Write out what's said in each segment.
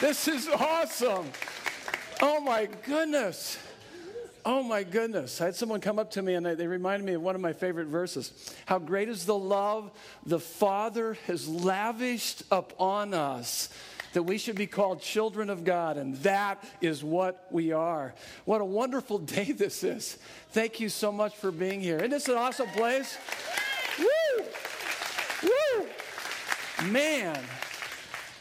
this is awesome. Oh my goodness. Oh my goodness. I had someone come up to me and they, reminded me of one of my favorite verses. How great is the love the Father has lavished upon us that we should be called children of God, and that is what we are. What a wonderful day this is. Thank you so much for being here. Isn't this an awesome place? Woo! Woo! Man.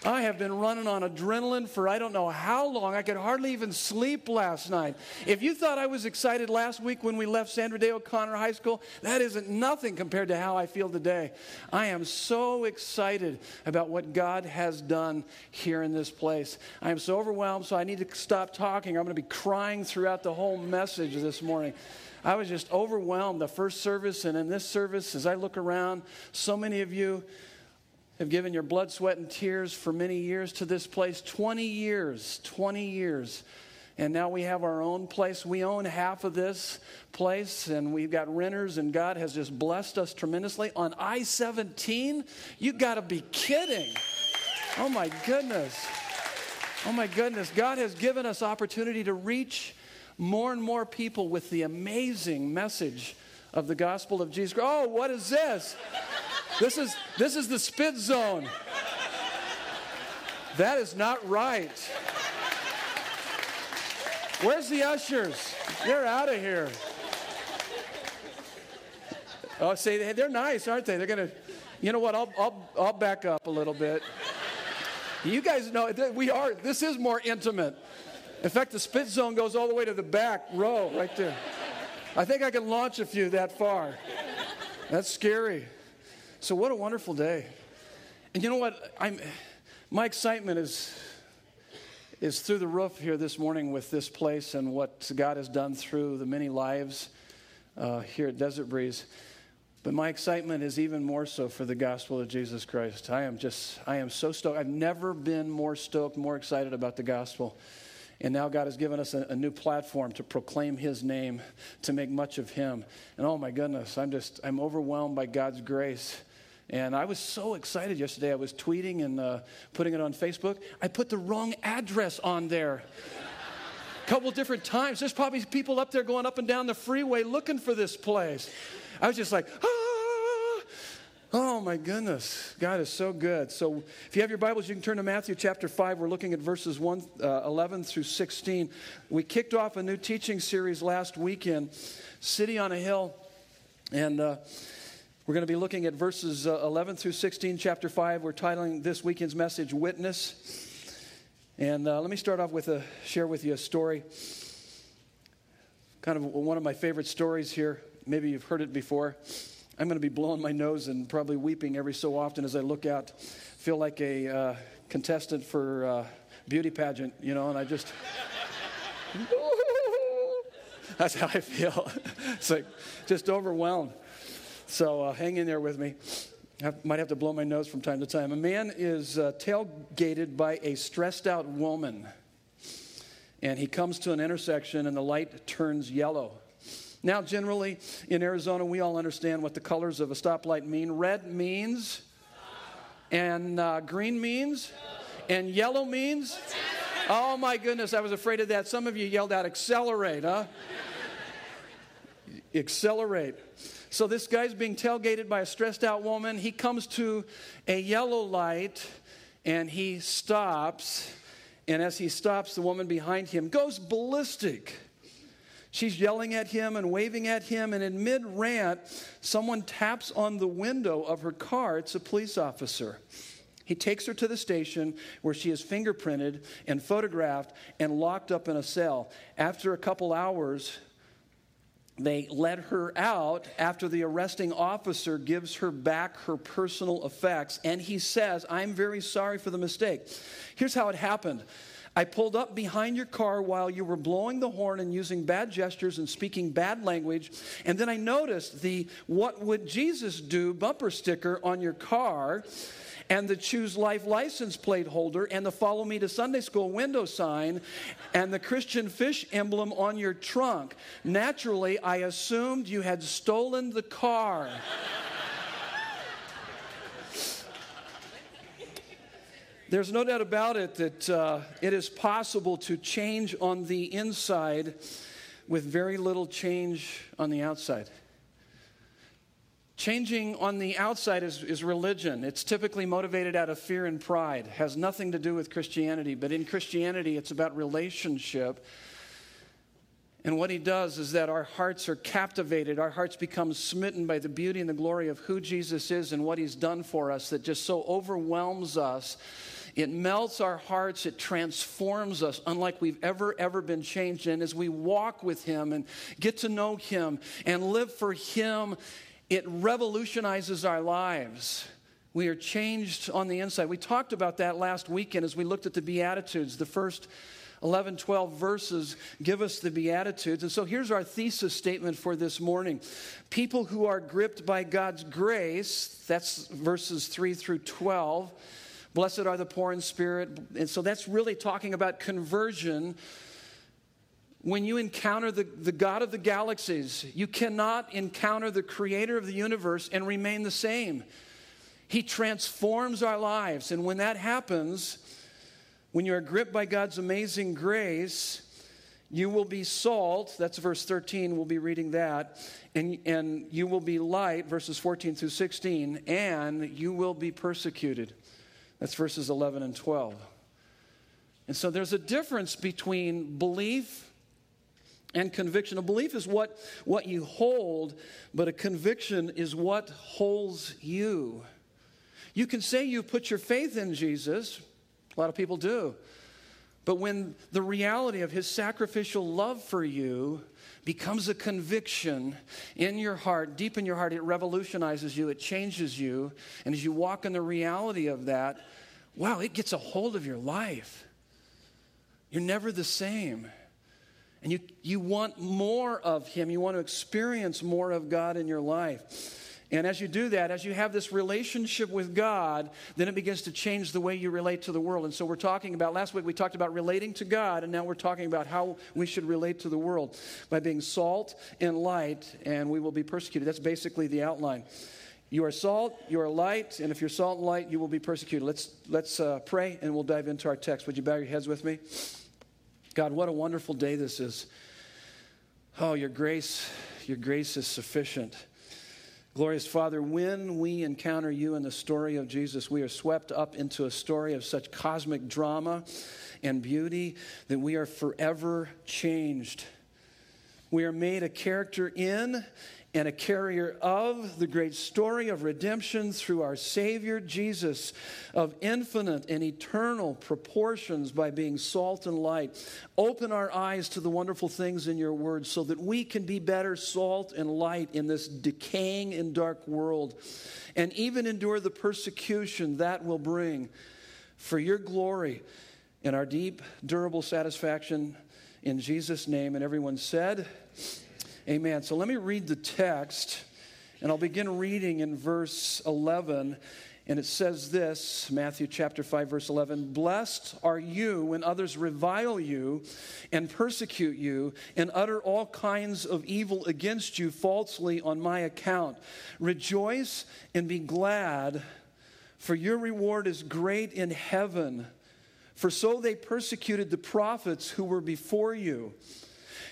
I have been running on adrenaline for I don't know how long. I could hardly even sleep last night. If you thought I was excited last week when we left Sandra Day O'Connor High School, that isn't nothing compared to how I feel today. I am so excited about what God has done here in this place. I am so overwhelmed, so I need to stop talking. I'm going to be crying throughout the whole message this morning. I was just overwhelmed the first service and in this service as I look around, so many of you have given your blood, sweat, and tears for many years to this place 20 years, 20 years. And now we have our own place. We own half of this place, and we've got renters, and God has just blessed us tremendously. On I 17, you got to be kidding. Oh my goodness. Oh my goodness. God has given us opportunity to reach more and more people with the amazing message of the gospel of Jesus. Oh, what is this? This is, this is the spit zone. That is not right. Where's the ushers? They're out of here. Oh, say they're nice, aren't they? They're gonna. You know what? I'll I'll I'll back up a little bit. You guys know we are. This is more intimate. In fact, the spit zone goes all the way to the back row, right there. I think I can launch a few that far. That's scary. So, what a wonderful day. And you know what? I'm, my excitement is, is through the roof here this morning with this place and what God has done through the many lives uh, here at Desert Breeze. But my excitement is even more so for the gospel of Jesus Christ. I am just, I am so stoked. I've never been more stoked, more excited about the gospel. And now God has given us a, a, new platform to proclaim His name, to make much of Him. And oh my goodness, I'm just, I'm overwhelmed by God's grace and I was so excited yesterday. I was tweeting and uh, putting it on Facebook. I put the wrong address on there. A couple different times. There's probably people up there going up and down the freeway looking for this place. I was just like, ah! Oh my goodness. God is so good. So if you have your Bibles, you can turn to Matthew chapter 5. We're looking at verses 1, uh, 11 through 16. We kicked off a new teaching series last weekend, City on a Hill. And. Uh, we're going to be looking at verses uh, 11 through 16, chapter 5. We're titling this weekend's message Witness. And uh, let me start off with a share with you a story. Kind of one of my favorite stories here. Maybe you've heard it before. I'm going to be blowing my nose and probably weeping every so often as I look out. Feel like a uh, contestant for uh, beauty pageant, you know, and I just. That's how I feel. it's like just overwhelmed. So uh, hang in there with me. I might have to blow my nose from time to time. A man is uh, tailgated by a stressed out woman, and he comes to an intersection, and the light turns yellow. Now, generally in Arizona, we all understand what the colors of a stoplight mean. Red means, and uh, green means, and yellow means. Oh my goodness, I was afraid of that. Some of you yelled out, accelerate, huh? accelerate. So this guy's being tailgated by a stressed out woman. He comes to a yellow light and he stops. And as he stops, the woman behind him goes ballistic. She's yelling at him and waving at him, and in mid rant, someone taps on the window of her car. It's a police officer. He takes her to the station where she is fingerprinted and photographed and locked up in a cell. After a couple hours, they let her out after the arresting officer gives her back her personal effects. And he says, I'm very sorry for the mistake. Here's how it happened. I pulled up behind your car while you were blowing the horn and using bad gestures and speaking bad language. And then I noticed the What Would Jesus Do bumper sticker on your car and the Choose Life license plate holder and the Follow Me to Sunday School window sign and the Christian fish emblem on your trunk. Naturally, I assumed you had stolen the car. There's no doubt about it that uh, it is possible to change on the inside with very little change on the outside. Changing on the outside is, is religion. It's typically motivated out of fear and pride. Has nothing to do with Christianity. But in Christianity, it's about relationship. And what he does is that our hearts are captivated. Our hearts become smitten by the beauty and the glory of who Jesus is and what he's done for us that just so overwhelms us it melts our hearts, it transforms us, unlike we've ever, ever been changed. And as we walk with Him and get to know Him and live for Him, it revolutionizes our lives. We are changed on the inside. We talked about that last weekend as we looked at the Beatitudes. The first 11, 12 verses give us the Beatitudes. And so here's our thesis statement for this morning People who are gripped by God's grace, that's verses 3 through 12 Blessed are the poor in spirit. And so that's really talking about conversion. When you encounter the, the God of the galaxies, you cannot encounter the creator of the universe and remain the same. He transforms our lives. And when that happens, when you are gripped by God's amazing grace, you will be salt. That's verse 13. We'll be reading that. And, and you will be light, verses 14 through 16. And you will be persecuted. That's verses 11 and 12. And so there's a difference between belief and conviction. A belief is what, what you hold, but a conviction is what holds you. You can say you put your faith in Jesus, a lot of people do. But when the reality of his sacrificial love for you becomes a conviction in your heart, deep in your heart, it revolutionizes you, it changes you. And as you walk in the reality of that, wow, it gets a hold of your life. You're never the same. And you, you want more of Him. You want to experience more of God in your life. And as you do that, as you have this relationship with God, then it begins to change the way you relate to the world. And so we're talking about, last week we talked about relating to God, and now we're talking about how we should relate to the world by being salt and light, and we will be persecuted. That's basically the outline. You are salt, you are light, and if you're salt and light, you will be persecuted. Let's, let's uh, pray and we'll dive into our text. Would you bow your heads with me? God, what a wonderful day this is. Oh, your grace, your grace is sufficient. Glorious Father, when we encounter you in the story of Jesus, we are swept up into a story of such cosmic drama and beauty that we are forever changed. We are made a character in and a carrier of the great story of redemption through our Savior Jesus, of infinite and eternal proportions by being salt and light. Open our eyes to the wonderful things in your word so that we can be better salt and light in this decaying and dark world, and even endure the persecution that will bring for your glory and our deep, durable satisfaction. In Jesus' name, and everyone said, Amen. So let me read the text, and I'll begin reading in verse 11. And it says this Matthew chapter 5, verse 11 Blessed are you when others revile you and persecute you and utter all kinds of evil against you falsely on my account. Rejoice and be glad, for your reward is great in heaven. For so they persecuted the prophets who were before you.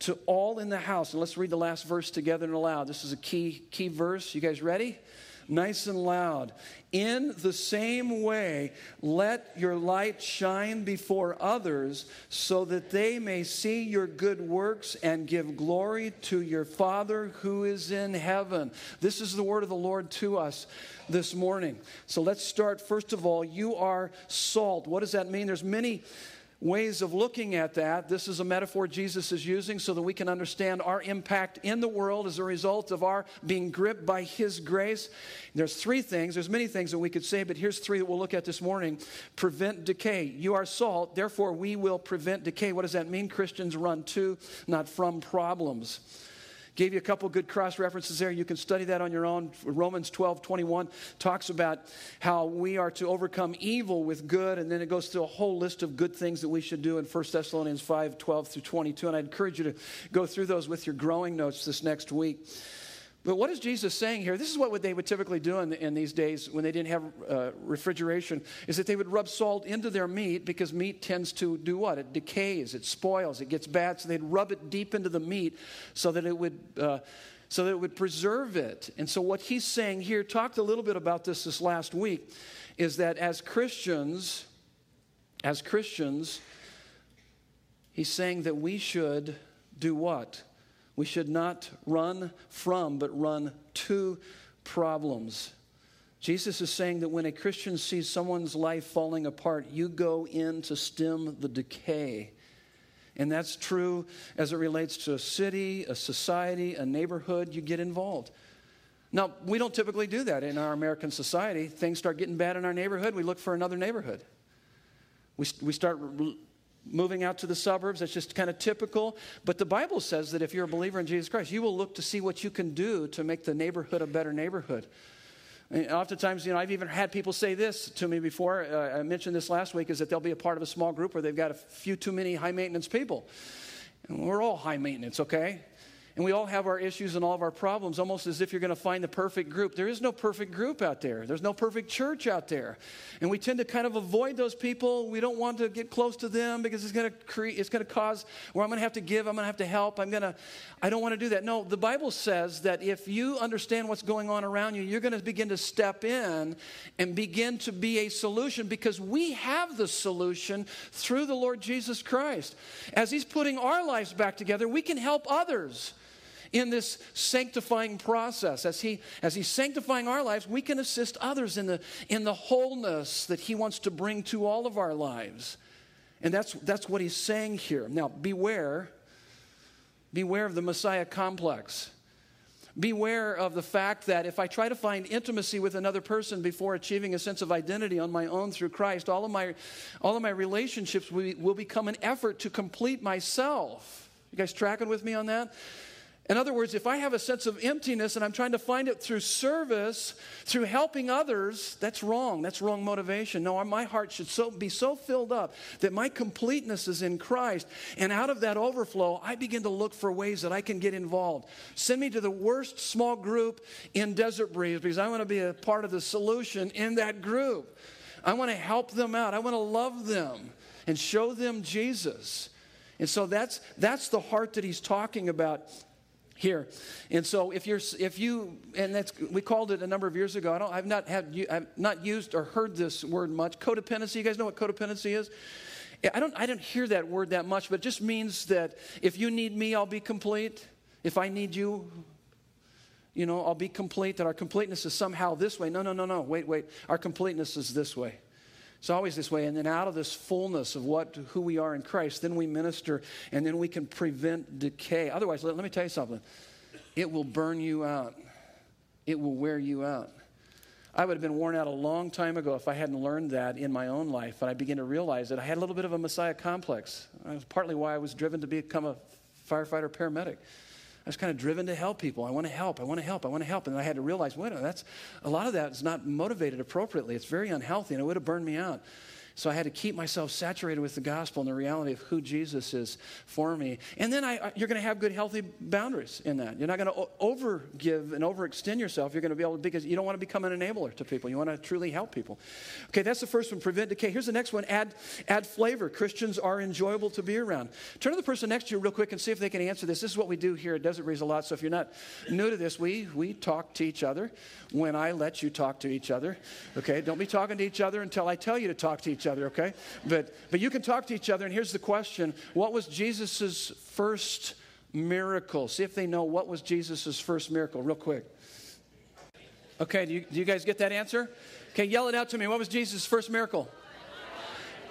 to all in the house. And let's read the last verse together and aloud. This is a key, key verse. You guys ready? Nice and loud. In the same way, let your light shine before others so that they may see your good works and give glory to your Father who is in heaven. This is the word of the Lord to us this morning. So let's start first of all, you are salt. What does that mean? There's many ways of looking at that. This is a metaphor Jesus is using so that we can understand our impact in the world as a result of our being gripped by His grace. There's three things, there's many things that we could say, but here's three that we'll look at this morning. Prevent decay. You are salt, therefore we will prevent decay. What does that mean? Christians run to, not from problems. Gave you a couple good cross references there. You can study that on your own. Romans 12, 21 talks about how we are to overcome evil with good, and then it goes through a whole list of good things that we should do in 1 Thessalonians 5, 12 through 22. And I encourage you to go through those with your growing notes this next week. But what is Jesus saying here? This is what they would typically do in, in these days when they didn't have uh, refrigeration, is that they would rub salt into their meat because meat tends to do what? It decays, it spoils, it gets bad. So they'd rub it deep into the meat so that it would. Uh, so that it would preserve it. And so, what he's saying here, talked a little bit about this this last week, is that as Christians, as Christians, he's saying that we should do what? We should not run from, but run to problems. Jesus is saying that when a Christian sees someone's life falling apart, you go in to stem the decay. And that's true as it relates to a city, a society, a neighborhood. You get involved. Now, we don't typically do that in our American society. Things start getting bad in our neighborhood, we look for another neighborhood. We, we start moving out to the suburbs. That's just kind of typical. But the Bible says that if you're a believer in Jesus Christ, you will look to see what you can do to make the neighborhood a better neighborhood. And oftentimes, you know, I've even had people say this to me before. Uh, I mentioned this last week is that they'll be a part of a small group where they've got a few too many high maintenance people. And we're all high maintenance, okay? And we all have our issues and all of our problems, almost as if you're going to find the perfect group. There is no perfect group out there, there's no perfect church out there. And we tend to kind of avoid those people. We don't want to get close to them because it's going to create, it's going to cause where I'm going to have to give, I'm going to have to help. I'm going to, I don't want to do that. No, the Bible says that if you understand what's going on around you, you're going to begin to step in and begin to be a solution because we have the solution through the Lord Jesus Christ. As He's putting our lives back together, we can help others in this sanctifying process. As, he, as He's sanctifying our lives, we can assist others in the, in the wholeness that He wants to bring to all of our lives. And that's, that's what He's saying here. Now, beware. Beware of the Messiah complex. Beware of the fact that if I try to find intimacy with another person before achieving a sense of identity on my own through Christ, all of my, all of my relationships will, will become an effort to complete myself. You guys tracking with me on that? In other words, if I have a sense of emptiness and I'm trying to find it through service, through helping others, that's wrong. That's wrong motivation. No, my heart should so, be so filled up that my completeness is in Christ. And out of that overflow, I begin to look for ways that I can get involved. Send me to the worst small group in Desert Breeze because I want to be a part of the solution in that group. I want to help them out. I want to love them and show them Jesus. And so that's, that's the heart that he's talking about here. And so if you're if you and that's we called it a number of years ago. I don't I've not had I've not used or heard this word much. Codependency. You guys know what codependency is? I don't I don't hear that word that much, but it just means that if you need me, I'll be complete. If I need you, you know, I'll be complete. That our completeness is somehow this way. No, no, no, no. Wait, wait. Our completeness is this way. It's always this way. And then out of this fullness of what who we are in Christ, then we minister and then we can prevent decay. Otherwise, let, let me tell you something. It will burn you out. It will wear you out. I would have been worn out a long time ago if I hadn't learned that in my own life. And I began to realize that I had a little bit of a Messiah complex. That was partly why I was driven to become a firefighter paramedic. I was kind of driven to help people. I want to help. I want to help. I want to help. And I had to realize, wait that's a lot of that is not motivated appropriately. It's very unhealthy, and it would have burned me out. So I had to keep myself saturated with the gospel and the reality of who Jesus is for me. And then I, you're going to have good, healthy boundaries in that. You're not going to overgive and overextend yourself. You're going to be able to, because you don't want to become an enabler to people. You want to truly help people. Okay, that's the first one, prevent decay. Here's the next one, add, add flavor. Christians are enjoyable to be around. Turn to the person next to you real quick and see if they can answer this. This is what we do here at Desert Breeze a lot. So if you're not new to this, we, we talk to each other when I let you talk to each other. Okay, don't be talking to each other until I tell you to talk to each each other, okay? But, but you can talk to each other. And here's the question What was Jesus' first miracle? See if they know what was Jesus' first miracle, real quick. Okay, do you, do you guys get that answer? Okay, yell it out to me. What was Jesus' first miracle?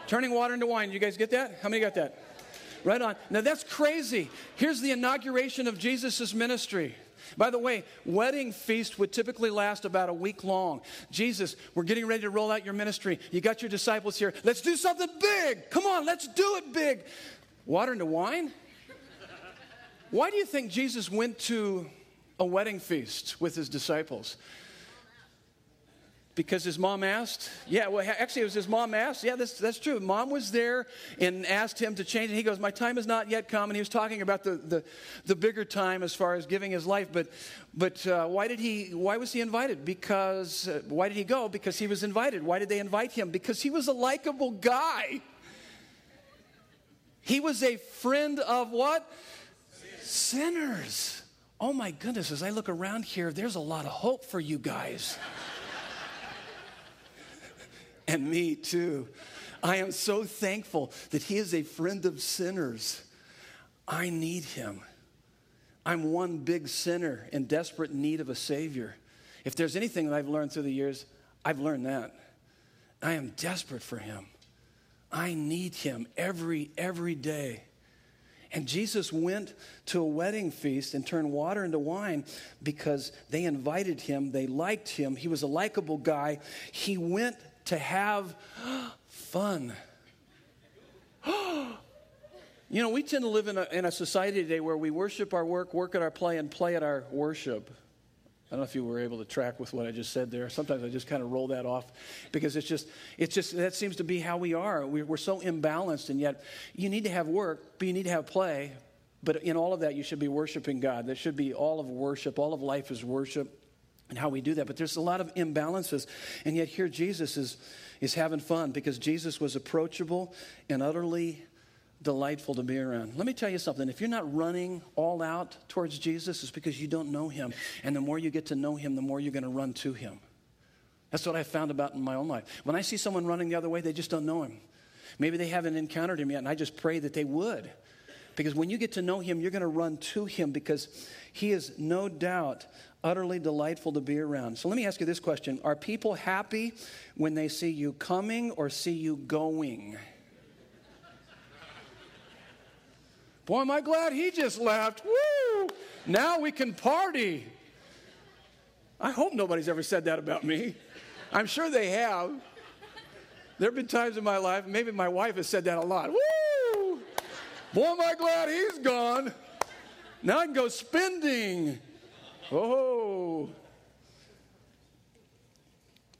Turning water into wine. You guys get that? How many got that? Right on. Now that's crazy. Here's the inauguration of Jesus' ministry. By the way, wedding feast would typically last about a week long. Jesus, we're getting ready to roll out your ministry. You got your disciples here. Let's do something big. Come on, let's do it big. Water into wine? Why do you think Jesus went to a wedding feast with his disciples? Because his mom asked? Yeah, well, actually, it was his mom asked. Yeah, that's, that's true. Mom was there and asked him to change it. He goes, My time has not yet come. And he was talking about the, the, the bigger time as far as giving his life. But, but uh, why, did he, why was he invited? Because, uh, why did he go? Because he was invited. Why did they invite him? Because he was a likable guy. He was a friend of what? Sinners. Oh my goodness, as I look around here, there's a lot of hope for you guys and me too. I am so thankful that He is a friend of sinners. I need Him. I'm one big sinner in desperate need of a Savior. If there's anything that I've learned through the years, I've learned that. I am desperate for Him. I need Him every, every day. And Jesus went to a wedding feast and turned water into wine because they invited him. They liked him. He was a likable guy. He went to have fun. you know, we tend to live in a, in a society today where we worship our work, work at our play, and play at our worship. I don't know if you were able to track with what I just said there. Sometimes I just kind of roll that off because it's just, it's just, that seems to be how we are. We're, so imbalanced, and yet you need to have work, but you need to have play. But in all of that, you should be worshiping God. That should be all of worship. All of life is worship and how we do that. But there's a lot of imbalances. And yet here Jesus is, is having fun because Jesus was approachable and utterly delightful to be around. Let me tell you something. If you're not running all out towards Jesus, it's because you don't know him. And the more you get to know him, the more you're going to run to him. That's what I found about in my own life. When I see someone running the other way, they just don't know him. Maybe they haven't encountered him yet, and I just pray that they would. Because when you get to know him, you're going to run to him because he is no doubt utterly delightful to be around. So let me ask you this question Are people happy when they see you coming or see you going? Boy, am I glad he just left. Woo! Now we can party. I hope nobody's ever said that about me. I'm sure they have. There have been times in my life, maybe my wife has said that a lot. Woo! Boy, am I glad he's gone. Now I can go spending. Oh.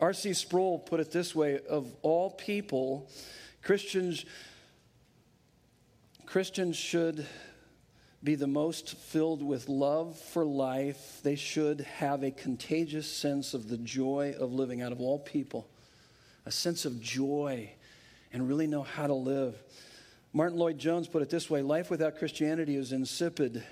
R.C. Sproul put it this way of all people, Christians Christians should be the most filled with love for life. They should have a contagious sense of the joy of living out of all people, a sense of joy, and really know how to live. Martyn Lloyd-Jones put it this way life without Christianity is insipid.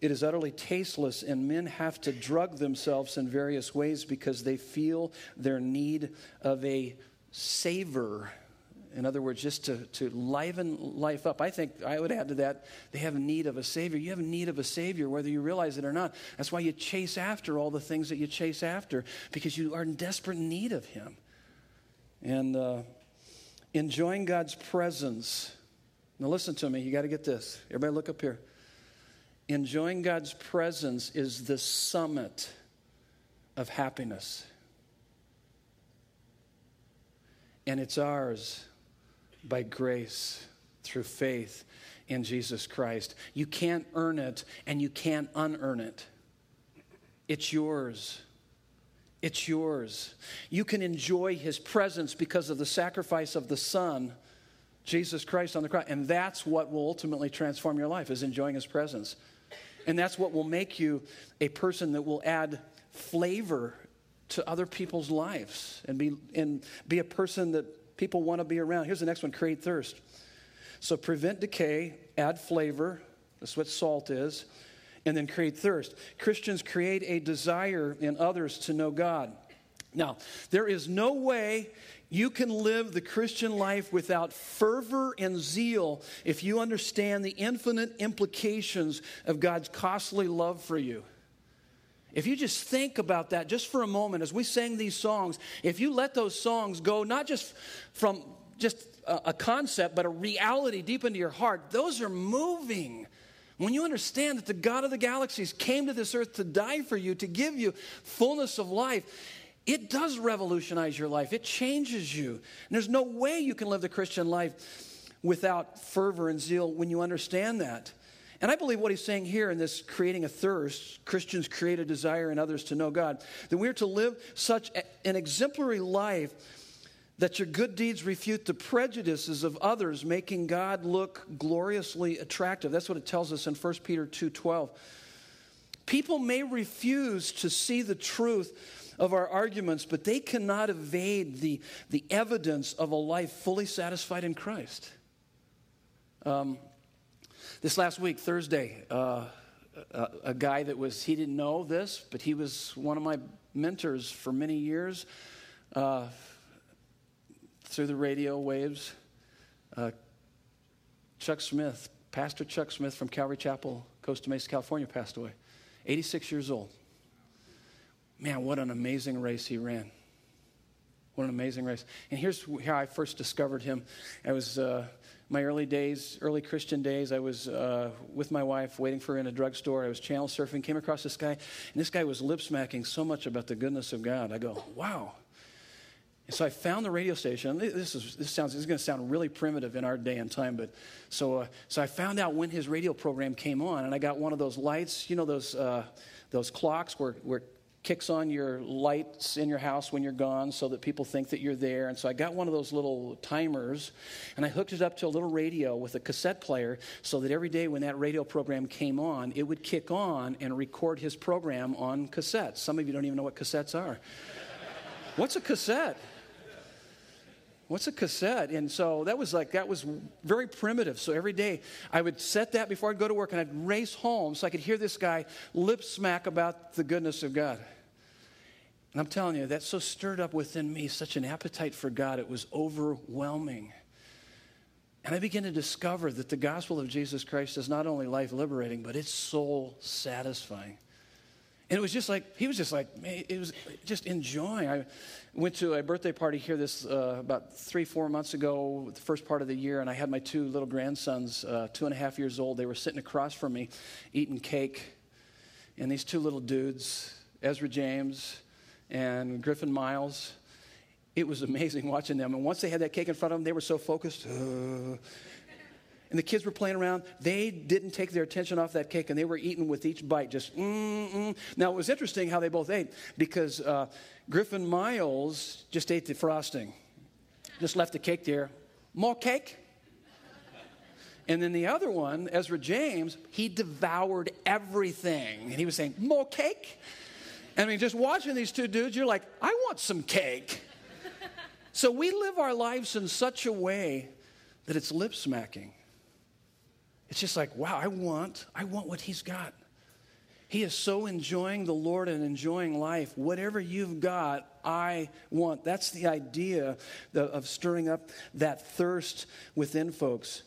It is utterly tasteless, and men have to drug themselves in various ways because they feel their need of a savor. In other words, just to, to liven life up. I think I would add to that, they have a need of a Savior. You have a need of a Savior, whether you realize it or not. That's why you chase after all the things that you chase after, because you are in desperate need of Him. And uh, enjoying God's presence. Now, listen to me. You got to get this. Everybody, look up here enjoying God's presence is the summit of happiness. And it's ours by grace through faith in Jesus Christ. You can't earn it and you can't unearn it. It's yours. It's yours. You can enjoy his presence because of the sacrifice of the Son, Jesus Christ on the cross. And that's what will ultimately transform your life, is enjoying his presence. And that's what will make you a person that will add flavor to other people's lives and be, and be a person that people want to be around. Here's the next one create thirst. So prevent decay, add flavor. That's what salt is. And then create thirst. Christians create a desire in others to know God. Now, there is no way you can live the Christian life without fervor and zeal if you understand the infinite implications of God's costly love for you. If you just think about that just for a moment as we sang these songs, if you let those songs go, not just from just a, concept, but a reality deep into your heart, those are moving. When you understand that the God of the galaxies came to this earth to die for you, to give you fullness of life, it does revolutionize your life. It changes you. And there's no way you can live the Christian life without fervor and zeal when you understand that. And I believe what he's saying here in this creating a thirst, Christians create a desire in others to know God, that we're to live such an exemplary life that your good deeds refute the prejudices of others, making God look gloriously attractive. That's what it tells us in 1 Peter 2:12. People may refuse to see the truth of our arguments, but they cannot evade the, the evidence of a life fully satisfied in Christ. Um, this last week, Thursday, uh, a, a, guy that was, he didn't know this, but he was one of my mentors for many years uh, through the radio waves. Uh, Chuck Smith, Pastor Chuck Smith from Calvary Chapel, Costa Mesa, California, passed away. 86 years old. Man, what an amazing race he ran. What an amazing race. And here's how I first discovered him. I was uh, my early days, early Christian days, I was uh, with my wife waiting for her in a drugstore. I was channel surfing, came across this guy, and this guy was lip smacking so much about the goodness of God. I go, wow. And so I found the radio station. This is this sounds this is going to sound really primitive in our day and time, but so uh, so I found out when his radio program came on, and I got one of those lights, you know those uh, those clocks where where kicks on your lights in your house when you're gone so that people think that you're there. And so I got one of those little timers and I hooked it up to a little radio with a cassette player so that every day when that radio program came on, it would kick on and record his program on cassettes. Some of you don't even know what cassettes are. What's a cassette? What's a cassette? And so that was like, that was very primitive. So every day I would set that before I'd go to work and I'd race home so I could hear this guy lip smack about the goodness of God. And I'm telling you, that so stirred up within me such an appetite for God, it was overwhelming. And I began to discover that the gospel of Jesus Christ is not only life liberating, but it's soul satisfying. And it was just like, he was just like, it was just enjoying. I went to a birthday party here this uh, about three, four months ago, the first part of the year, and I had my two little grandsons, uh, two and a half years old. They were sitting across from me eating cake. And these two little dudes, Ezra James and Griffin Miles, it was amazing watching them. And once they had that cake in front of them, they were so focused. Uh, and the kids were playing around. They didn't take their attention off that cake, and they were eating with each bite, just mm, mm. Now, it was interesting how they both ate because uh, Griffin Miles just ate the frosting, just left the cake there. More cake? And then the other one, Ezra James, he devoured everything. And he was saying, More cake? I mean, just watching these two dudes, you're like, I want some cake. so we live our lives in such a way that it's lip smacking. It's just like, wow, I want, I want what he's got. He is so enjoying the Lord and enjoying life. Whatever you've got, I want. That's the idea of stirring up that thirst within folks.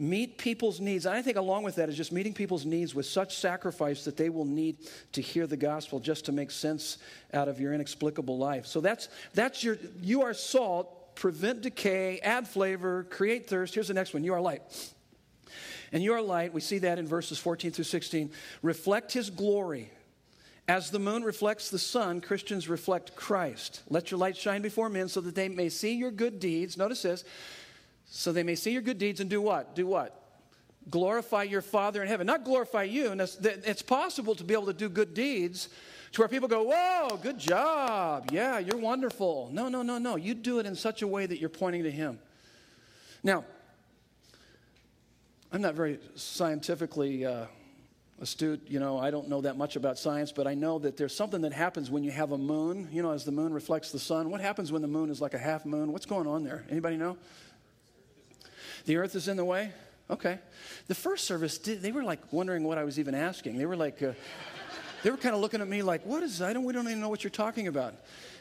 Meet people's needs. And I think along with that is just meeting people's needs with such sacrifice that they will need to hear the gospel just to make sense out of your inexplicable life. So that's that's your you are salt, prevent decay, add flavor, create thirst. Here's the next one. You are light. And your light, we see that in verses 14 through 16, reflect his glory. As the moon reflects the sun, Christians reflect Christ. Let your light shine before men so that they may see your good deeds. Notice this. So they may see your good deeds and do what? Do what? Glorify your Father in heaven. Not glorify you. And it's possible to be able to do good deeds to where people go, Whoa, good job. Yeah, you're wonderful. No, no, no, no. You do it in such a way that you're pointing to Him. Now, I'm not very scientifically uh, astute. You know, I don't know that much about science, but I know that there's something that happens when you have a moon. You know, as the moon reflects the sun. What happens when the moon is like a half moon? What's going on there? Anybody know? The earth is in the way? Okay. The first service, did, they were like wondering what I was even asking. They were like, uh, they were kind of looking at me like, what is that? I don't, we don't even know what you're talking about.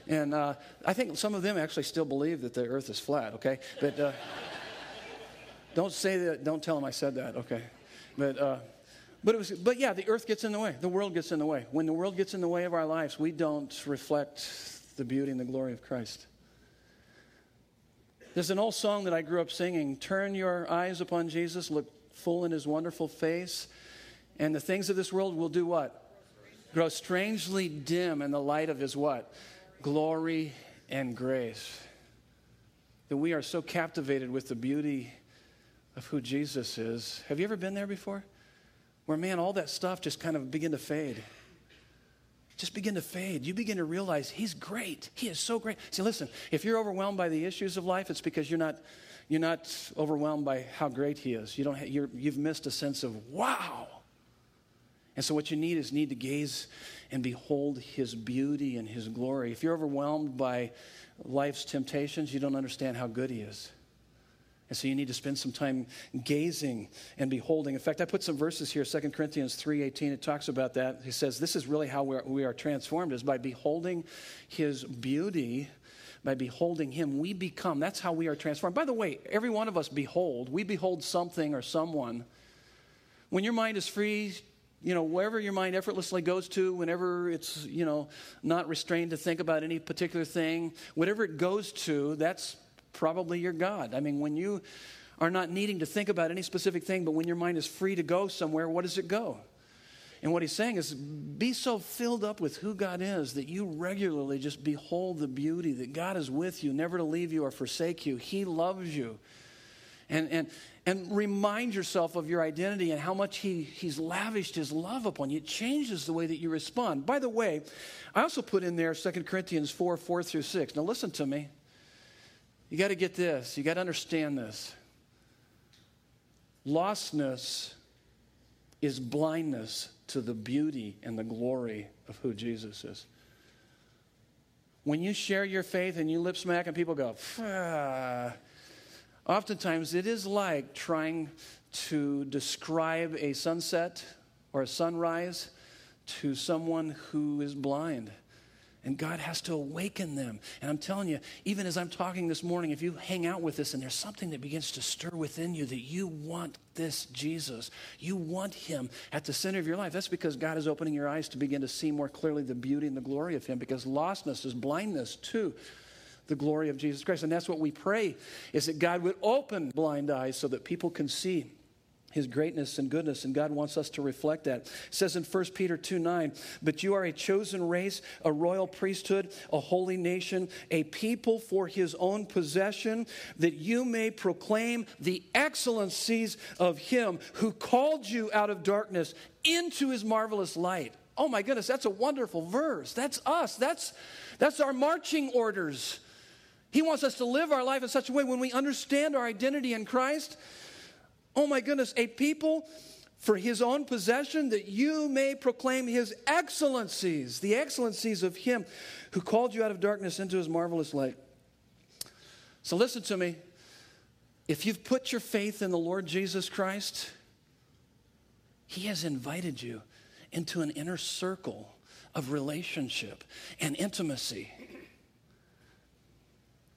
And uh, I think some of them actually still believe that the earth is flat, okay? But. Uh, don't say that, don't tell them I said that, okay? But, uh, but, it was, but yeah, the earth gets in the way. The world gets in the way. When the world gets in the way of our lives, we don't reflect the beauty and the glory of Christ. There's an old song that I grew up singing Turn your eyes upon Jesus, look full in his wonderful face, and the things of this world will do what? Grow strangely dim in the light of his what? Glory and grace. That we are so captivated with the beauty of who Jesus is. Have you ever been there before? Where, man, all that stuff just kind of begin to fade just begin to fade. You begin to realize He's great. He is so great. See, listen, if you're overwhelmed by the issues of life, it's because you're not, you're not overwhelmed by how great He is. You don't ha- you're, you've missed a sense of wow. And so, what you need is need to gaze and behold His beauty and His glory. If you're overwhelmed by life's temptations, you don't understand how good He is. And so you need to spend some time gazing and beholding. In fact, I put some verses here, 2 Corinthians 3.18, it talks about that. He says, this is really how we are, we are transformed, is by beholding his beauty, by beholding him, we become. That's how we are transformed. By the way, every one of us behold. We behold something or someone. When your mind is free, you know, wherever your mind effortlessly goes to, whenever it's, you know, not restrained to think about any particular thing, whatever it goes to, that's probably your God. I mean, when you are not needing to think about any specific thing, but when your mind is free to go somewhere, what does it go? And what he's saying is be so filled up with who God is that you regularly just behold the beauty that God is with you, never to leave you or forsake you. He loves you. And, and, and remind yourself of your identity and how much he, He's lavished His love upon you. It changes the way that you respond. By the way, I also put in there 2 Corinthians 4 4 through 6. Now, listen to me. You got to get this, you got to understand this. Lostness is blindness to the beauty and the glory of who Jesus is. When you share your faith and you lip smack and people go, oftentimes it is like trying to describe a sunset or a sunrise to someone who is blind. And God has to awaken them. And I'm telling you, even as I'm talking this morning, if you hang out with this and there's something that begins to stir within you that you want this Jesus, you want him at the center of your life, that's because God is opening your eyes to begin to see more clearly the beauty and the glory of him because lostness is blindness to the glory of Jesus Christ. And that's what we pray is that God would open blind eyes so that people can see his greatness and goodness, and God wants us to reflect that. It says in 1 Peter 2 9, but you are a chosen race, a royal priesthood, a holy nation, a people for his own possession, that you may proclaim the excellencies of him who called you out of darkness into his marvelous light. Oh my goodness, that's a wonderful verse. That's us. That's, that's our marching orders. He wants us to live our life in such a way when we understand our identity in Christ Oh my goodness, a people for his own possession that you may proclaim his excellencies, the excellencies of him who called you out of darkness into his marvelous light. So listen to me. If you've put your faith in the Lord Jesus Christ, he has invited you into an inner circle of relationship and intimacy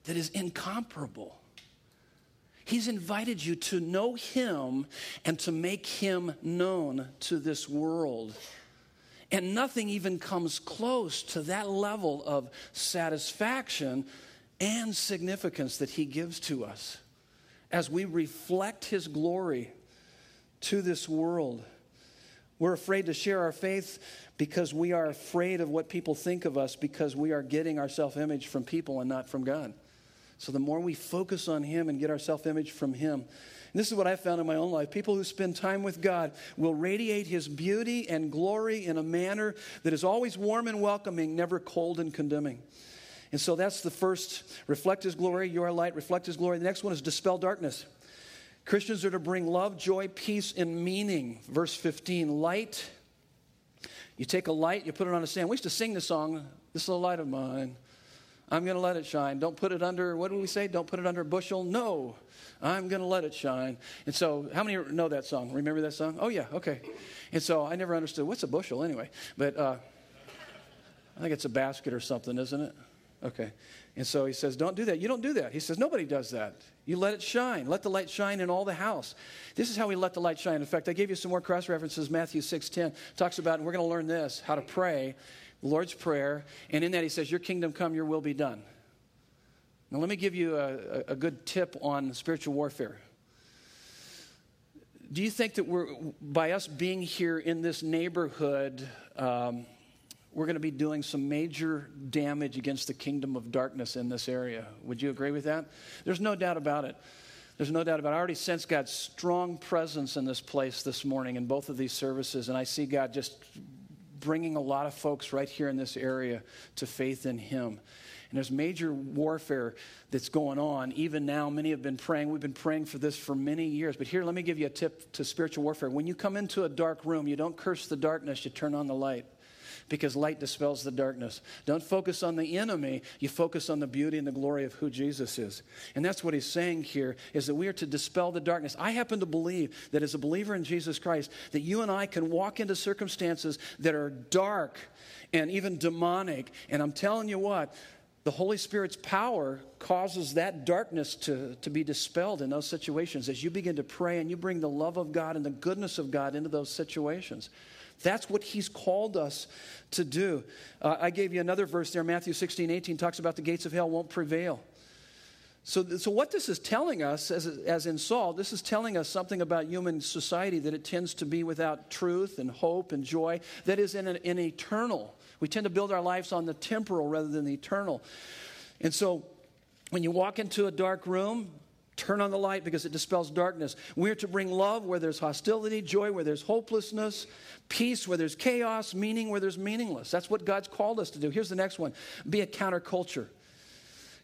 that is incomparable. He's invited you to know Him and to make Him known to this world. And nothing even comes close to that level of satisfaction and significance that He gives to us as we reflect His glory to this world. We're afraid to share our faith because we are afraid of what people think of us because we are getting our self image from people and not from God. So the more we focus on Him and get our self image from Him, and this is what I found in my own life. People who spend time with God will radiate His beauty and glory in a manner that is always warm and welcoming, never cold and condemning. And so that's the first reflect His glory, you are light, reflect His glory. The next one is dispel darkness. Christians are to bring love, joy, peace, and meaning. Verse 15 light. You take a light, you put it on a stand. We used to sing the song, This is a light of mine. I'm going to let it shine. Don't put it under, what do we say? Don't put it under a bushel. No, I'm going to let it shine. And so, how many know that song? Remember that song? Oh, yeah, okay. And so, I never understood what's a bushel anyway. But uh, I think it's a basket or something, isn't it? Okay. And so he says, Don't do that. You don't do that. He says, Nobody does that. You let it shine. Let the light shine in all the house. This is how we let the light shine. In fact, I gave you some more cross references. Matthew 6:10 talks about, and we're going to learn this, how to pray Lord's Prayer, and in that he says, Your kingdom come, your will be done. Now, let me give you a, a good tip on spiritual warfare. Do you think that we're, by us being here in this neighborhood, um, we're going to be doing some major damage against the kingdom of darkness in this area? Would you agree with that? There's no doubt about it. There's no doubt about it. I already sense God's strong presence in this place this morning in both of these services, and I see God just bringing a lot of folks right here in this area to faith in Him. And there's major warfare that's going on. Even now, many have been praying. We've been praying for this for many years. But here, let me give you a tip to spiritual warfare. When you come into a dark room, you don't curse the darkness, you turn on the light because light dispels the darkness. Don't focus on the enemy, you focus on the beauty and the glory of who Jesus is. And that's what he's saying here is that we are to dispel the darkness. I happen to believe that as a believer in Jesus Christ that you and I can walk into circumstances that are dark and even demonic. And I'm telling you what, the Holy Spirit's power causes that darkness to, to be dispelled in those situations as you begin to pray and you bring the love of God and the goodness of God into those situations. That's what he's called us to do. Uh, I gave you another verse there, Matthew 16, 18, talks about the gates of hell won't prevail. So, so what this is telling us, as, as in Saul, this is telling us something about human society that it tends to be without truth and hope and joy, that is in an, in eternal. We tend to build our lives on the temporal rather than the eternal. And so when you walk into a dark room, Turn on the light because it dispels darkness. We're to bring love where there's hostility, joy where there's hopelessness, peace where there's chaos, meaning where there's meaningless. That's what God's called us to do. Here's the next one be a counterculture.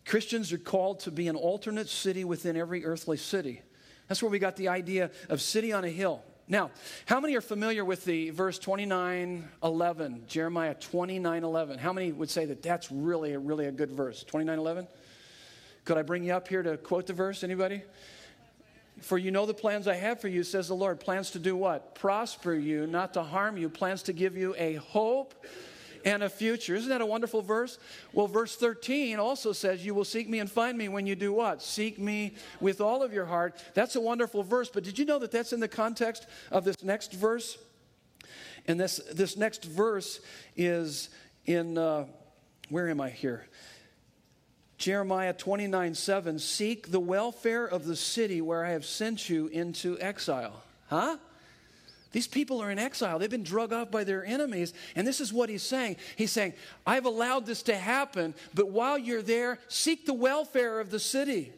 Christians are called to be an alternate city within every earthly city. That's where we got the idea of city on a hill. Now, how many are familiar with the verse 29 11, Jeremiah 29 11? How many would say that that's really, really a good verse? 29 11? Could I bring you up here to quote the verse? Anybody? For you know the plans I have for you, says the Lord. Plans to do what? Prosper you, not to harm you. Plans to give you a hope and a future. Isn't that a wonderful verse? Well, verse 13 also says, You will seek me and find me when you do what? Seek me with all of your heart. That's a wonderful verse, but did you know that that's in the context of this next verse? And this, this next verse is in, uh, where am I here? Jeremiah 29 7, seek the welfare of the city where I have sent you into exile. Huh? These people are in exile. They've been drug off by their enemies. And this is what he's saying. He's saying, I've allowed this to happen, but while you're there, seek the welfare of the city.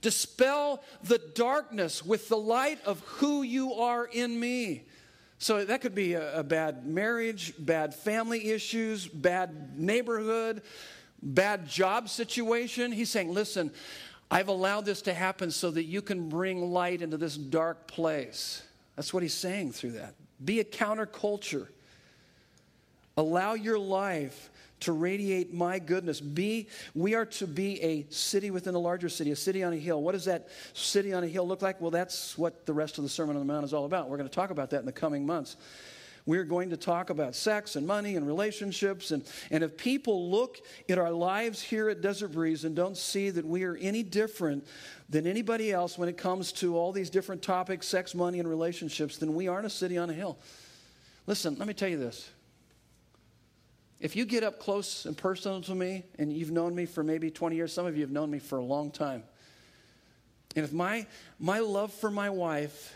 Dispel the darkness with the light of who you are in me. So that could be a, a bad marriage, bad family issues, bad neighborhood, bad job situation. He's saying, listen, I've allowed this to happen so that you can bring light into this dark place. That's what he's saying through that. Be a counterculture. Allow your life to radiate my goodness. Be, we are to be a city within a larger city, a city on a hill. What does that city on a hill look like? Well, that's what the rest of the Sermon on the Mount is all about. We're going to talk about that in the coming months. We're going to talk about sex and money and relationships. And, and if people look at our lives here at Desert Breeze and don't see that we are any different than anybody else when it comes to all these different topics sex, money, and relationships then we aren't a city on a hill. Listen, let me tell you this. If you get up close and personal to me, and you've known me for maybe 20 years, some of you have known me for a long time. And if my, my love for my wife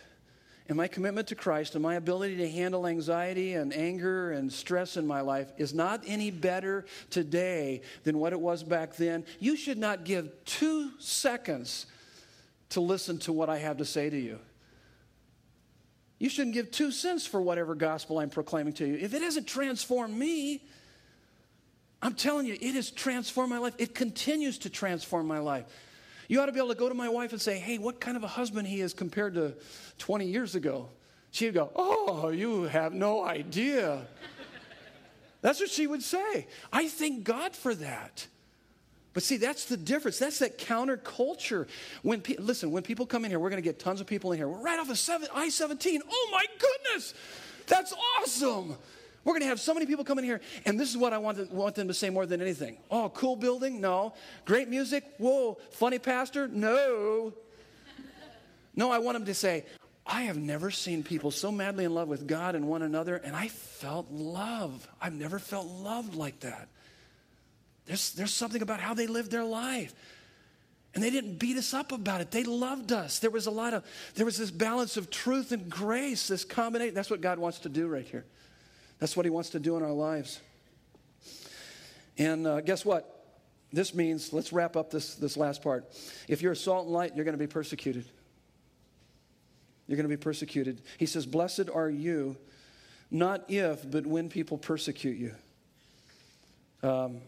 and my commitment to Christ and my ability to handle anxiety and anger and stress in my life is not any better today than what it was back then, you should not give two seconds to listen to what I have to say to you. You shouldn't give two cents for whatever gospel I'm proclaiming to you. If it hasn't transformed me, I'm telling you, it has transformed my life. It continues to transform my life. You ought to be able to go to my wife and say, hey, what kind of a husband he is compared to 20 years ago. She'd go, oh, you have no idea. That's what she would say. I thank God for that. But see, that's the difference. That's that counterculture. When pe- listen, when people come in here, we're going to get tons of people in here. We're right off of seven, I-17. Oh my goodness, that's awesome. We're going to have so many people come in here, and this is what I want, to, want them to say more than anything. Oh, cool building? No. Great music? Whoa. Funny pastor? No. No, I want them to say, I have never seen people so madly in love with God and one another, and I felt love. I've never felt loved like that. There's, there's something about how they lived their life. And they didn't beat us up about it. They loved us. There was a lot of, there was this balance of truth and grace, this combination. That's what God wants to do right here. That's what He wants to do in our lives. And uh, guess what? This means, let's wrap up this, this last part. If you're a salt and light, you're going to be persecuted. You're going to be persecuted. He says, Blessed are you, not if, but when people persecute you. Um,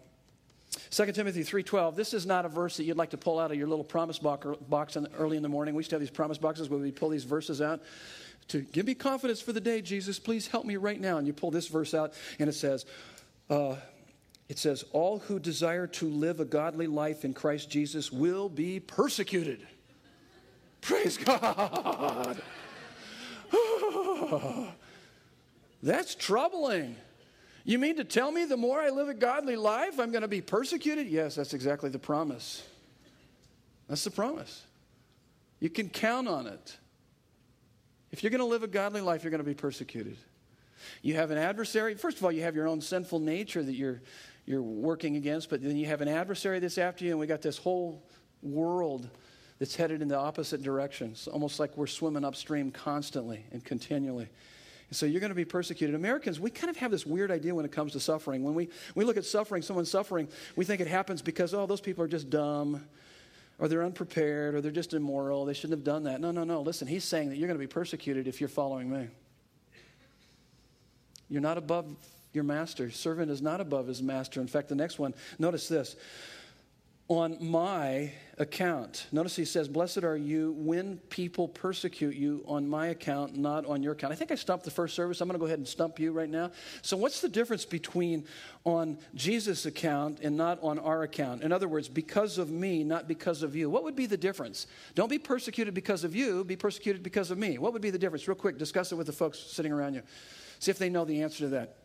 2 Timothy 3.12, this is not a verse that you'd like to pull out of your little promise box early in the morning. We used to have these promise boxes where we pull these verses out to give me confidence for the day, Jesus, please help me right now. And you pull this verse out and it says, uh, it says, all who desire to live a godly life in Christ Jesus will be persecuted. Praise God. That's troubling. You mean to tell me the more I live a godly life, I'm going to be persecuted? Yes, that's exactly the promise. That's the promise. You can count on it. If you're going to live a godly life, you're going to be persecuted. You have an adversary. First of all, you have your own sinful nature that you're, you're working against, but then you have an adversary that's after you, and we got this whole world that's headed in the opposite direction. It's almost like we're swimming upstream constantly and continually. And so you're going to be persecuted. Americans, we kind of have this weird idea when it comes to suffering. When we, we look at suffering, someone suffering, we think it happens because, oh, those people are just dumb, or they're unprepared, or they're just immoral. They shouldn't have done that. No, no, no. Listen, he's saying that you're going to be persecuted if you're following me. You're not above your master. Servant is not above his master. In fact, the next one, notice this on my account. Notice he says, Blessed are you when people persecute you on my account, not on your account. I think I stumped the first service. I'm going to go ahead and stump you right now. So, what's the difference between on Jesus' account and not on our account? In other words, because of me, not because of you. What would be the difference? Don't be persecuted because of you, be persecuted because of me. What would be the difference? Real quick, discuss it with the folks sitting around you. See if they know the answer to that.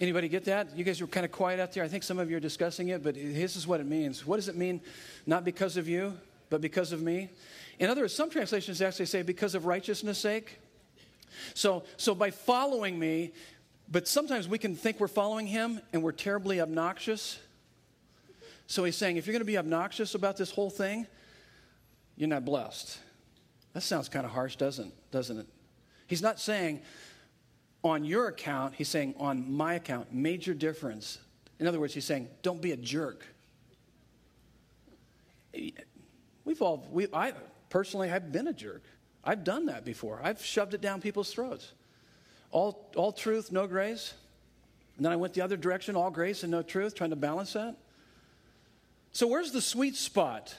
Anybody get that? You guys were kind of quiet out there. I think some of you are discussing it, but this is what it means. What does it mean? Not because of you, but because of me. In other words, some translations actually say because of righteousness' sake. So, so by following me, but sometimes we can think we're following him and we're terribly obnoxious. So he's saying, if you're going to be obnoxious about this whole thing, you're not blessed. That sounds kind of harsh, doesn't, doesn't it? He's not saying, on your account, he's saying on my account, major difference. In other words, he's saying, don't be a jerk. We've all, we, I personally, I've been a jerk. I've done that before. I've shoved it down people's throats. All, all truth, no grace. And then I went the other direction, all grace and no truth, trying to balance that. So where's the sweet spot?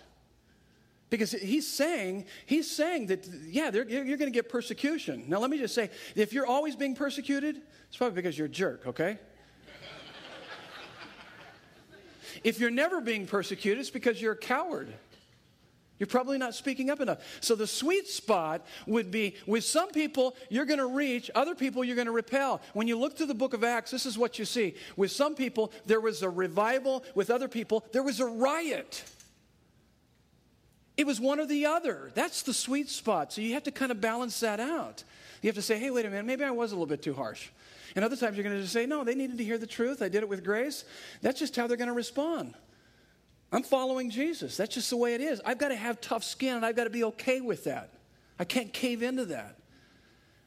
Because he's saying, he's saying that, yeah, you're going to get persecution. Now, let me just say, if you're always being persecuted, it's probably because you're a jerk, okay? if you're never being persecuted, it's because you're a coward. You're probably not speaking up enough. So the sweet spot would be with some people, you're going to reach, other people, you're going to repel. When you look through the book of Acts, this is what you see. With some people, there was a revival. With other people, there was a riot. It was one or the other. That's the sweet spot. So you have to kind of balance that out. You have to say, hey, wait a minute, maybe I was a little bit too harsh. And other times you're going to just say, no, they needed to hear the truth. I did it with grace. That's just how they're going to respond. I'm following Jesus. That's just the way it is. I've got to have tough skin and I've got to be okay with that. I can't cave into that.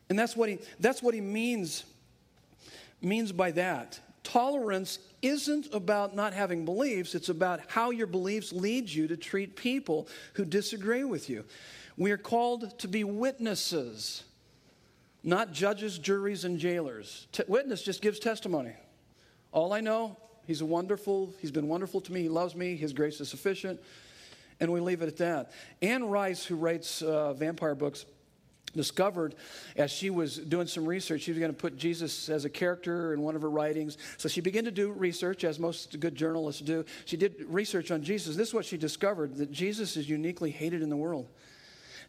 And that's what he, that's what he means, means by that. Tolerance isn't about not having beliefs, it's about how your beliefs lead you to treat people who disagree with you. We are called to be witnesses, not judges, juries, and jailers. T- witness just gives testimony. All I know, he's a wonderful, he's been wonderful to me, he loves me, his grace is sufficient, and we leave it at that. Anne Rice, who writes uh, vampire books, discovered as she was doing some research. She was going to put jesus as a character in one of her writings. So she began to do research as most good journalists do. She did research on jesus. This is what she discovered that jesus is uniquely hated in the world.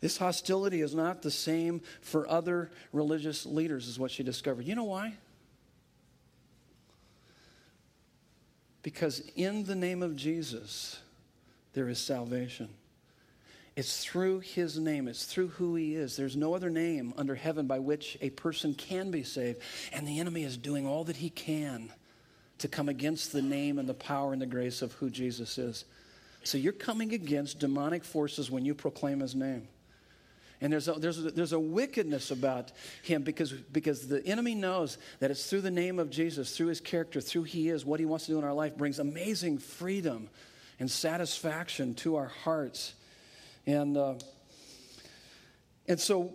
This hostility is not the same for other religious leaders is what she discovered. You know why? Because in the name of Jesus, there is salvation. It's through his name, it's through who he is. There's no other name under heaven by which a person can be saved. And the enemy is doing all that he can to come against the name and the power and the grace of who Jesus is. So you're coming against demonic forces when you proclaim his name. And there's a, there's, a, there's a wickedness about him because, because the enemy knows that it's through the name of Jesus, through his character, through he is, what he wants to do in our life brings amazing freedom and satisfaction to our hearts. And, uh, and so,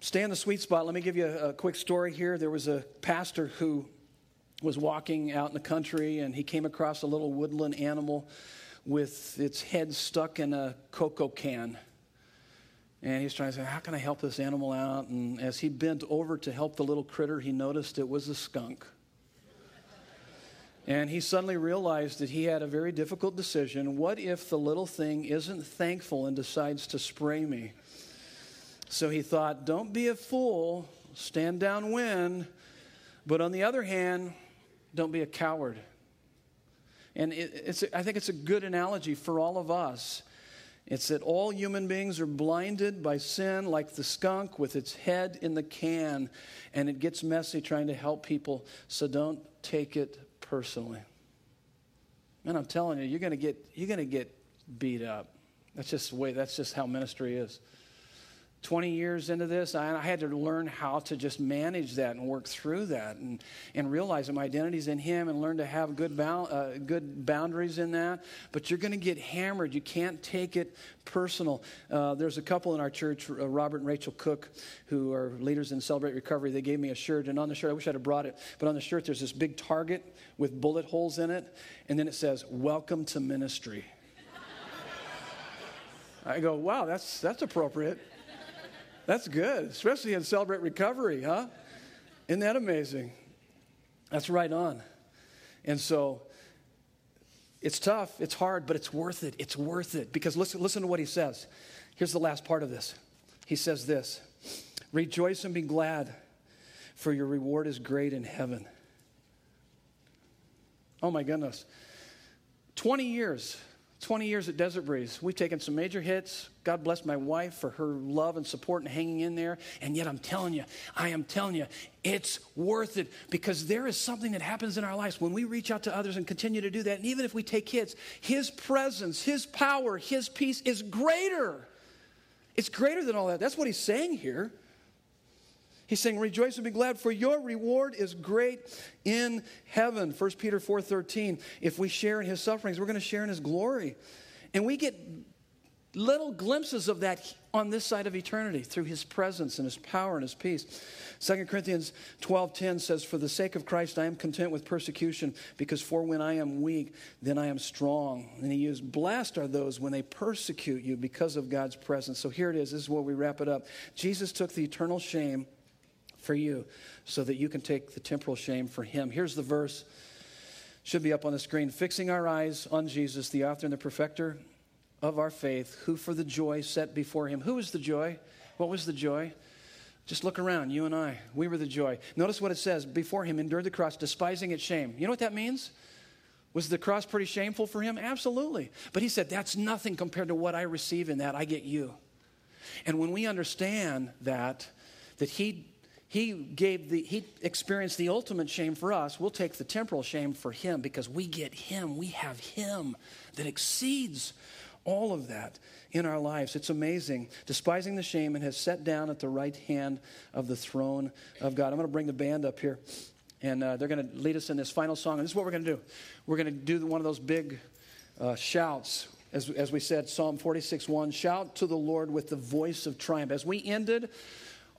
stay in the sweet spot. Let me give you a, a quick story here. There was a pastor who was walking out in the country and he came across a little woodland animal with its head stuck in a cocoa can. And he's trying to say, How can I help this animal out? And as he bent over to help the little critter, he noticed it was a skunk. And he suddenly realized that he had a very difficult decision. What if the little thing isn't thankful and decides to spray me? So he thought, don't be a fool, stand downwind. But on the other hand, don't be a coward. And it, I think it's a good analogy for all of us. It's that all human beings are blinded by sin, like the skunk with its head in the can, and it gets messy trying to help people. So don't take it personally. And I'm telling you, you're going to get you're going to get beat up. That's just the way. That's just how ministry is. 20 years into this, I, had to learn how to just manage that and work through that and, and realize that my identity is in Him and learn to have good, bound, uh, good boundaries in that. But you're going to get hammered. You can't take it personal. Uh, there's a couple in our church, uh, Robert and Rachel Cook, who are leaders in Celebrate Recovery. They gave me a shirt, and on the shirt, I wish I'd have brought it, but on the shirt, there's this big target with bullet holes in it, and then it says, Welcome to ministry. I go, wow, that's, that's appropriate. That's good, especially in Celebrate Recovery, huh? Isn't that amazing? That's right on. And so it's tough, it's hard, but it's worth it. It's worth it. Because listen, listen to what he says. Here's the last part of this. He says this Rejoice and be glad, for your reward is great in heaven. Oh my goodness. 20 years 20 years at Desert Breeze. We've taken some major hits. God bless my wife for her love and support and hanging in there. And yet, I'm telling you, I am telling you, it's worth it because there is something that happens in our lives when we reach out to others and continue to do that. And even if we take hits, His presence, His power, His peace is greater. It's greater than all that. That's what He's saying here. He's saying, Rejoice and be glad, for your reward is great in heaven. 1 Peter 4:13. If we share in his sufferings, we're going to share in his glory. And we get little glimpses of that on this side of eternity through his presence and his power and his peace. 2 Corinthians 12:10 says, "For the sake of Christ I am content with persecution, because for when I am weak, then I am strong." And he used, "Blessed are those when they persecute you because of God's presence." So here it is. This is where we wrap it up. Jesus took the eternal shame for you so that you can take the temporal shame for him. Here's the verse, should be up on the screen. Fixing our eyes on Jesus, the author and the perfecter of our faith, who for the joy set before him. Who was the joy? What was the joy? Just look around, you and I. We were the joy. Notice what it says before him, endured the cross, despising its shame. You know what that means? Was the cross pretty shameful for him? Absolutely. But he said, That's nothing compared to what I receive in that. I get you. And when we understand that, that he he gave the he experienced the ultimate shame for us we'll take the temporal shame for him because we get him we have him that exceeds all of that in our lives. It's amazing. Despising the shame and has sat down at the right hand of the throne of god. I'm going to bring the band up here and uh, they're going to lead us in this final song and this is what we're going to do. We're going to do one of those big uh, shouts. As, as we said psalm 46 1 shout to the lord with the voice of triumph. As we ended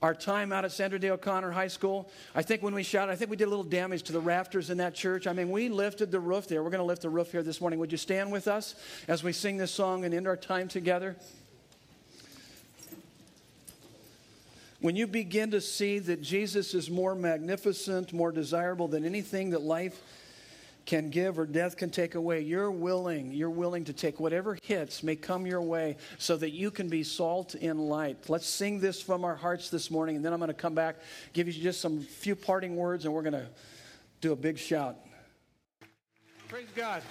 our time out at Sandra Day O'Connor High School. I think when we shouted, I think we did a little damage to the rafters in that church. I mean, we lifted the roof there. We're going to lift the roof here this morning. Would you stand with us as we sing this song and end our time together? When you begin to see that Jesus is more magnificent, more desirable than anything that life can give or death can take away. You're willing, you're willing to take whatever hits may come your way so that you can be salt in light. Let's sing this from our hearts this morning, and then I'm going to come back, give you just some few parting words, and we're going to do a big shout. Praise God.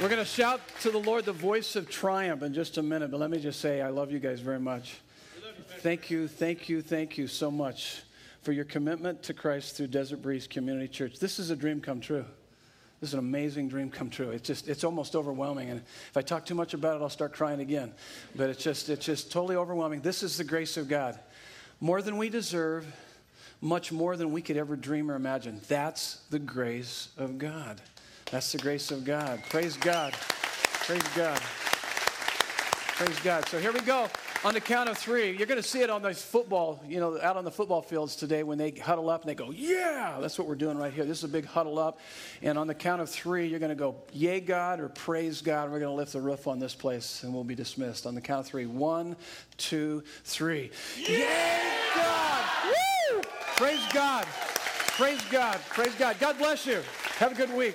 We're going to shout to the Lord the voice of triumph in just a minute, but let me just say I love you guys very much. Thank you, thank you, thank you so much for your commitment to Christ through Desert Breeze Community Church. This is a dream come true. This is an amazing dream come true. It's just, it's almost overwhelming. And if I talk too much about it, I'll start crying again. But it's just, it's just totally overwhelming. This is the grace of God. More than we deserve, much more than we could ever dream or imagine. That's the grace of God. That's the grace of God. Praise God. Praise God. Praise God. So here we go. On the count of three, you're going to see it on those football, you know, out on the football fields today when they huddle up and they go, yeah, that's what we're doing right here. This is a big huddle up. And on the count of three, you're going to go, yay, God, or praise God. We're going to lift the roof on this place and we'll be dismissed. On the count of three, one, two, three. Yay, God! Woo! Praise God. Praise God. Praise God. God bless you. Have a good week.